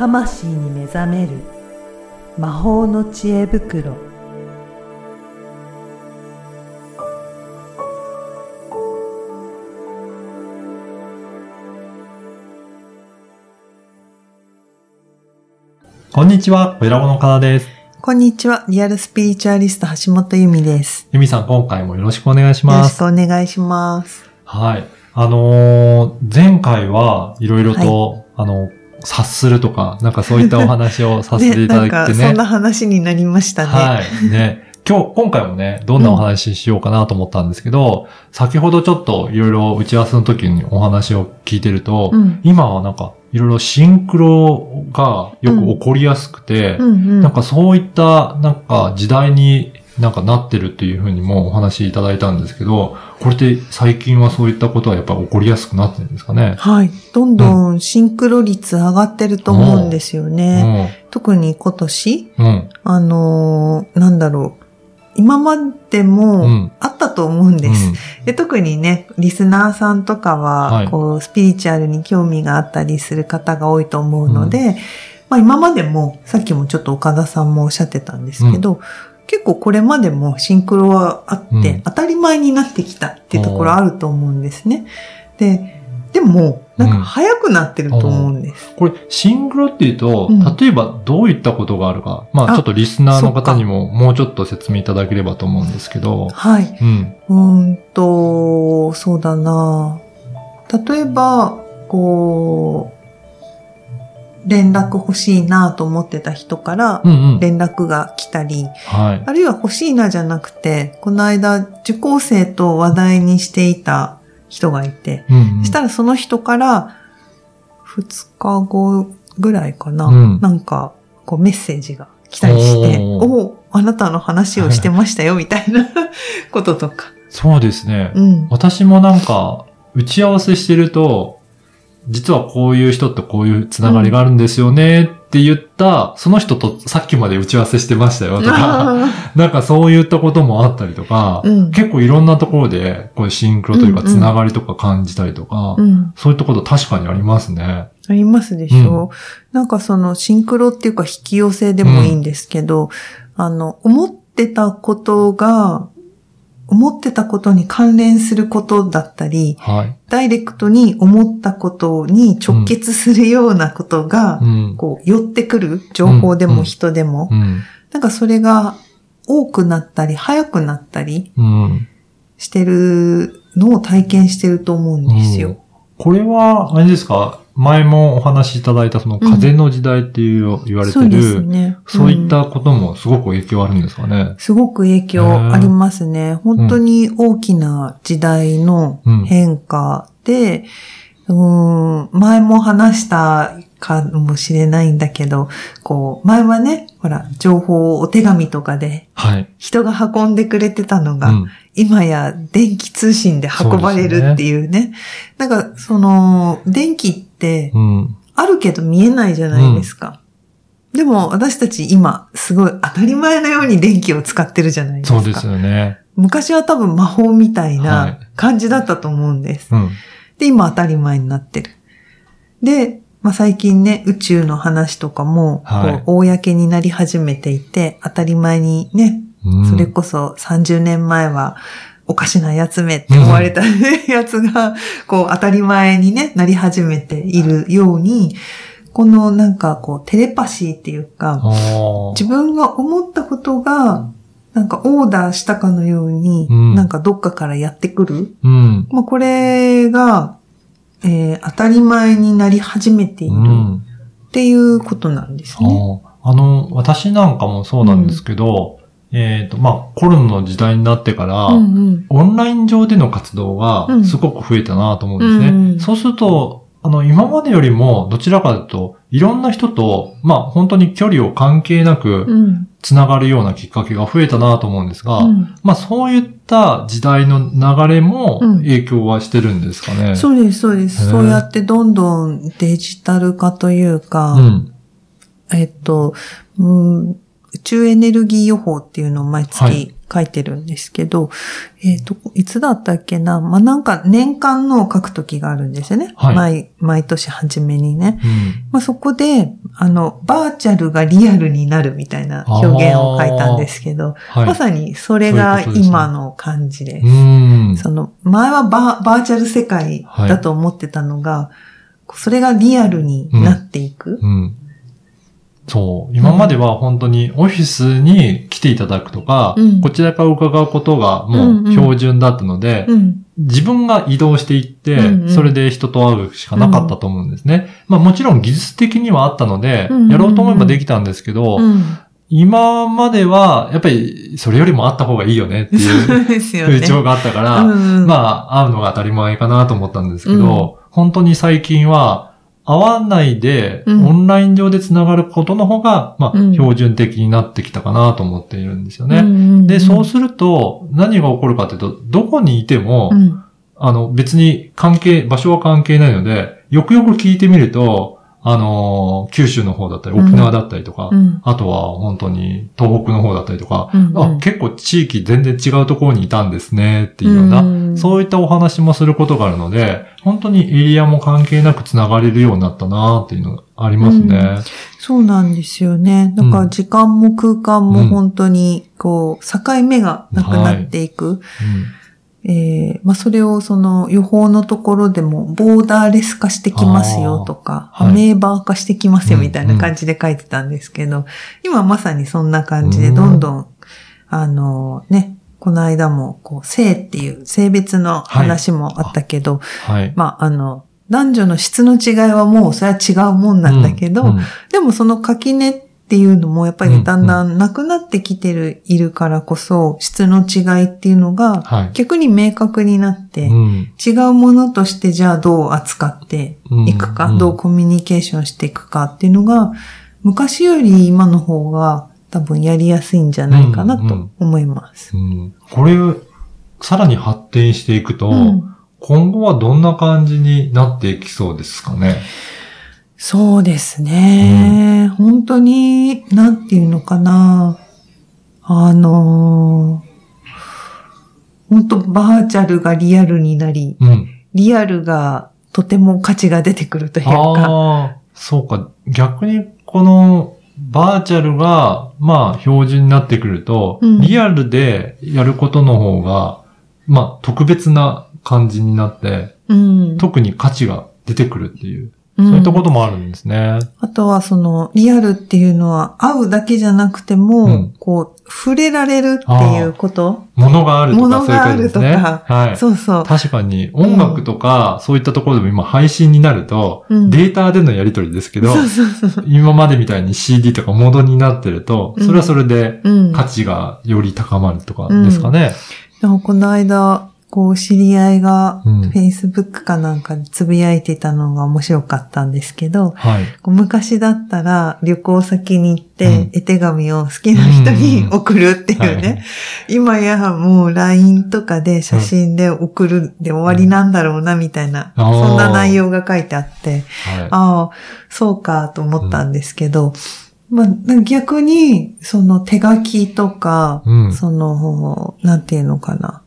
魂に目覚める魔法の知恵袋こんにちは、ベラボのかなです。こんにちは。リアルスピリチュアリスト橋本由美です。ゆみさん、今回もよろしくお願いしよろします。くお願いします。はい。あのー前回はいろいろと、あの、察するとか、なんかそういったお話をさせていただいて ね。なんかそんな話になりましたね。はい。ね。今日、今回もね、どんなお話ししようかなと思ったんですけど、先ほどちょっといろいろ打ち合わせの時にお話を聞いてると、うん今はなんかいろいろシンクロがよく起こりやすくて、うんうん。なんかそういった、なんか時代になんかなってるっていうふうにもお話しいただいたんですけど、これって最近はそういったことはやっぱり起こりやすくなってるんですかね？はい。どんどんシンクロ率上がってると思うんですようね。特に今年、ん。うん。あのーなんだろう。今までうもん。あったと思うんです。で特にね、リスナーさんとかは、はいこう、スピリチュアルに興味があったりする方が多いと思うので、まあ今までも、さっきもちょっと岡田さんもおっしゃってたんですけど、結構これまでもシンクロはあって、うん当たり前になってきたっていうところあると思うんですね。で、でも、なんか早くなってると思うんです。これ、シンクロっていうと、うん例えばどういったことがあるか、まああちょっとリスナーの方にももうちょっと説明いただければと思うんですけど、はい。うん。うーんと、そうだな例えば、こう、連絡欲しいなと思ってた人から。連絡が来たり、はい。あるいは欲しいなじゃなくて、この間受講生と話題にしていた人がいて、うんうんそしたらその人から2日後ぐらいかな、うんなんかこうメッセージが来たりして、おーおおあなたの話をしてましたよみたいなこととか。そうですね。うん。私もなんか、打ち合わせしてると、実はこういう人とこういうつながりがあるんですよねって言った、その人とさっきまで打ち合わせしてましたよとか、あ なんかそういったこともあったりとか、うん。結構いろんなところで、こういうシンクロというかうんうんつながりとか感じたりとか、ーうん。そういったこと確かにありますね。ありますでしょ、なんかそのシンクロっていうか引き寄せでもいいんですけど、あの、思ってたことが、思ってたことに関連することだったり、はい。ダイレクトに思ったことに直結するようなことがう、ん。こう、寄ってくる情報でもうんうん人でも、うん。なんかそれが多くなったり、早くなったりうん。してるのを体験してると思うんですよ。これは、あれですか？前もお話しいただいたその風の時代っていう言われてそうでする、ね。そういったこともすごく影響あるんですかね？すごく影響ありますね。本当に大きな時代の変化で、うーん、前も話したかもしれないんだけど、こう、前はね、ほら、情報をお手紙とかではい。人が運んでくれてたのが、うん。今や電気通信で運ばれるっていうね。なんか、その、電気ってうん。あるけど見えないじゃないですか。でも私たち今すごい当たり前のように電気を使ってるじゃないですか。そうですよね。昔は多分魔法みたいはいな感じだったと思うんです。うん。で、今当たり前になってる。で、まあ、最近ね、宇宙の話とかも、公になり始めていて、当たり前にね、うんそれこそ30年前は、おかしなやつめって思われた、やつが、こう、当たり前にね、なり始めているように、このなんかこう、テレパシーっていうか、自分が思ったことが、なんかオーダーしたかのように、うんなんかどっかからやってくる。うん。まあ、これが、えー当たり前になり始めていうるん。っていうことなんですね。あーあの、私なんかもそうなんですけど、えっ、と、まあ、コロナの時代になってから、うんうんオンライン上での活動がうんすごく増えたなと思うんですね。うんうんそうすると、あの、今までよりもどちらかというと、いろんな人と、まあ、本当に距離を関係なくうんつながるようなきっかけが増えたなと思うんですが、うんまあ、そういった時代の流れもうん影響はしてるんですかね。そうです、そうです。そうやってどんどんデジタル化というか、うん。えっと、うん、宇宙エネルギー予報っていうのを毎月書いてるんですけど、はい、えっ、と、いつだったっけな？まあ、なんか年間のを書くときがあるんですよね。はい、毎、毎年初めにね。うん、まあ、そこで、あの、バーチャルがリアルになるみたいな表現を書いたんですけど、はい、まさにそれが今の感じで。す。うその、前はババーチャル世界だと思ってたのが、それがリアルになっていく。うん。うんそう。今までは本当にオフィスに来ていただくとか、うん、こちらから伺うことがもう標準だったので、うん。うん、自分が移動していって、うんうん、それで人と会うしかなかったと思うんですね。まあもちろん技術的にはあったので、やろうと思えばできたんですけど、今までは、やっぱり、それよりもあった方がいいよねっていう 風潮があったから、まあ、会うのが当たり前かなと思ったんですけど、本当に最近は、会わないで、オンライン上でつながることの方が、まあ、標準的になってきたかなと思っているんですよね。で、そうすると、何が起こるかというと、どこにいても、あの、別に関係、場所は関係ないので、よくよく聞いてみると、あの九州の方だったり、沖縄だったりとか、うん、あとは本当に東北の方だったりとか、うんうん、あ、結構地域全然違うところにいたんですねっていうような、うん、そういったお話もすることがあるので、本当にエリアも関係なく繋がれるようになったなっていうのがありますね、うん、そうなんですよね。だから時間も空間も本当に、こう、境目がなくなっていく。はいえー、まあ、それをその予報のところでもボーダーレス化してきますよとか、アメーバー化してきますよみたいな感じで書いてたんですけど、うんうん、今まさにそんな感じでどんどん、あのね、この間もこう性っていう性別の話もあったけど、はい。はい、まあ、あの、男女の質の違いはもうそれは違うもんなんだけど、うん。うん、でもその垣根っていうのもやっぱりだんだんなくなってきてる、いるからこそ、質の違いっていうのが逆に明確になって、違うものとしてじゃあどう扱っていくか、どうコミュニケーションしていくかっていうのが、昔より今の方が多分やりやすいんじゃないかなと思います。これ、さらに発展していくと、今後はどんな感じになっていきそうですかね？そうですね。うん、本当に、なんていうのかな。あの本当バーチャルがリアルになり、うん、リアルがとても価値が出てくるというか。ああ、そうか。逆にこのバーチャルが、まあ、標準になってくると、うん、リアルでやることの方が、まあ、特別な感じになって、うん、特に価値が出てくるっていう。そういったこともあるんですね。あとはそのリアルっていうのは会うだけじゃなくても、うん、こう、触れられるっていうこと。ものがあるとか、ものがあるとか、はい。そうそう。確かに音楽とか、そういったところでも今配信になると、うん、データでのやり取りですけど、そうそうそう今までみたいに CD とかモードになってると、それはそれで価値がより高まるとかですかね。うん、この間、こう、知り合いが、Facebook かなんかでつぶやいてたのが面白かったんですけど、はい、昔だったら旅行先に行って、絵手紙を好きな人に送るっていうね、今やもう LINE とかで写真で送るで終わりなんだろうな、みたいな、そんな内容が書いてあって、ああ、そうかと思ったんですけど、まあ、逆に、その手書きとか、うん、その、なんていうのかな。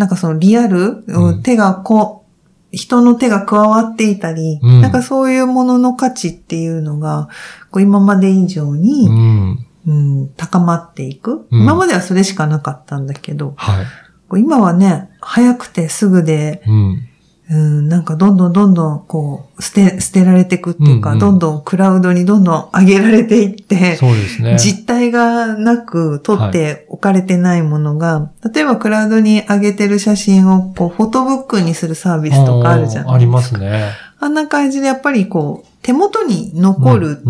なんかそのリアル、うん、手がこう、人の手が加わっていたり、うん、なんかそういうものの価値っていうのが、こう今まで以上に、うん、うん、高まっていく、今まではそれしかなかったんだけど、はい、今はね、早くてすぐで、うん、なんかどんどんどんどんこう、捨て、捨てられていくっていうか、うんうん、どんどんクラウドにどんどん上げられていって、そうですね。実体がなく取って置かれてないものが、はい、例えばクラウドに上げてる写真をこう、フォトブックにするサービスとかあるじゃないですか。ありますね。あんな感じでやっぱりこう、手元に残る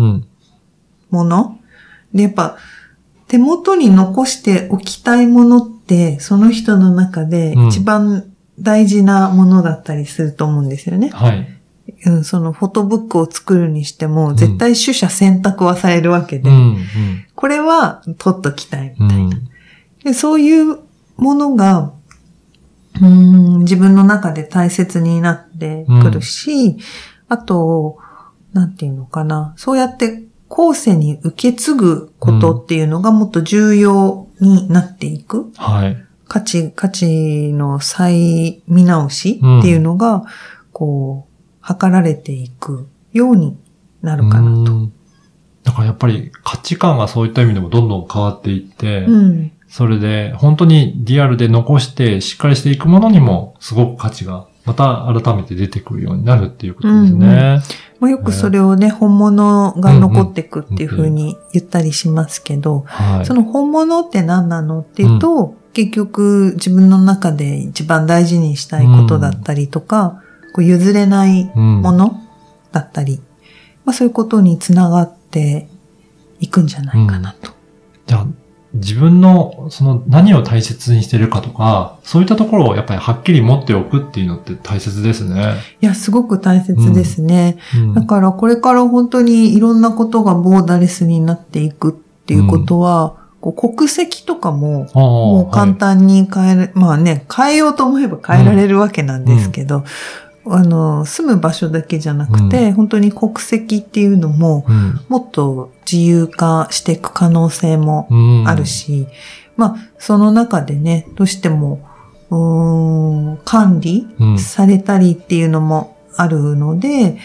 もの、うんうん、で、やっぱ、手元に残しておきたいものって、その人の中で一番大事なものだったりすると思うんですよね。はい。うん、そのフォトブックを作るにしても、絶対取捨選択はされるわけで、うん、これは取っときたいみたいな。でそういうものが、うん、自分の中で大切になってくるし、あと、なんていうのかな。そうやって、後世に受け継ぐことっていうのがもっと重要になっていく。うん、はい。価値、価値の再見直しっていうのが、こう、測られていくようになるかなと。だからやっぱり価値観がそういった意味でもどんどん変わっていって、うん、それで本当にリアルで残してしっかりしていくものにもすごく価値がまた改めて出てくるようになるっていうことですね。うん。うん、まあ、よくそれをね、本物が残っていくっていうふうに言ったりしますけど、その本物って何なのっていうと、うん、結局自分の中で一番大事にしたいことだったりとか、うん、こう譲れないものだったり、まあ、そういうことにつながっていくんじゃないかなと。じゃあ自分の、その何を大切にしてるかとか、そういったところをやっぱりはっきり持っておくっていうのって大切ですね。いや、すごく大切ですね。うんうん、だからこれから本当にいろんなことがボーダレスになっていくっていうことは、うん、こう国籍とかも、もう簡単に変える、はい、まあね、変えようと思えば変えられるわけなんですけど、あの、住む場所だけじゃなくて、うん、本当に国籍っていうのも、うん、もっと自由化していく可能性もあるし、うん、まあ、その中でね、どうしても、管理されたりっていうのもあるので、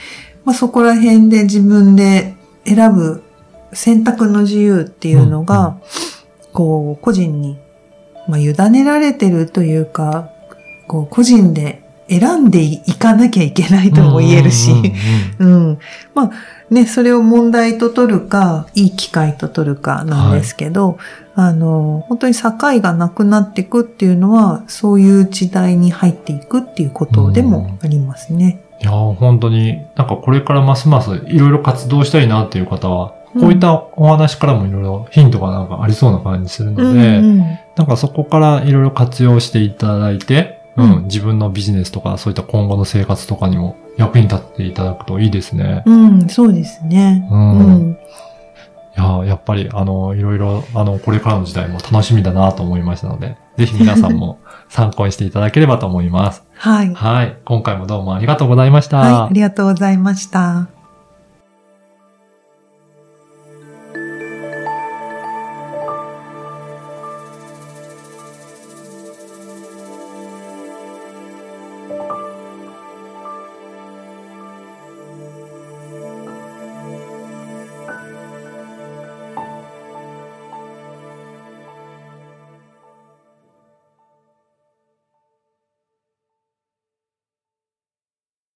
まあ、そこら辺で自分で選ぶ選択の自由っていうのが、こう、個人に、まあ、委ねられてるというか、こう、個人で選んでいかなきゃいけないとも言えるし、うん。まあね、それを問題と取るか、いい機会と取るかなんですけど、はい、あの、本当に境がなくなっていくっていうのは、そういう時代に入っていくっていうことでもありますね。いや、本当に、なんかこれからますますいろいろ活動したいなっていう方は、こういったお話からもいろいろヒントがなんかありそうな感じするので、うんうん、なんかそこからいろいろ活用していただいて、うん、自分のビジネスとか、そういった今後の生活とかにも役に立っていただくといいですね。うん、そうですね。うん。うん、いや、やっぱり、あの、いろいろ、あの、これからの時代も楽しみだなと思いましたので、ぜひ皆さんも 参考にしていただければと思います。はい。はい。今回もどうもありがとうございました。はい、ありがとうございました。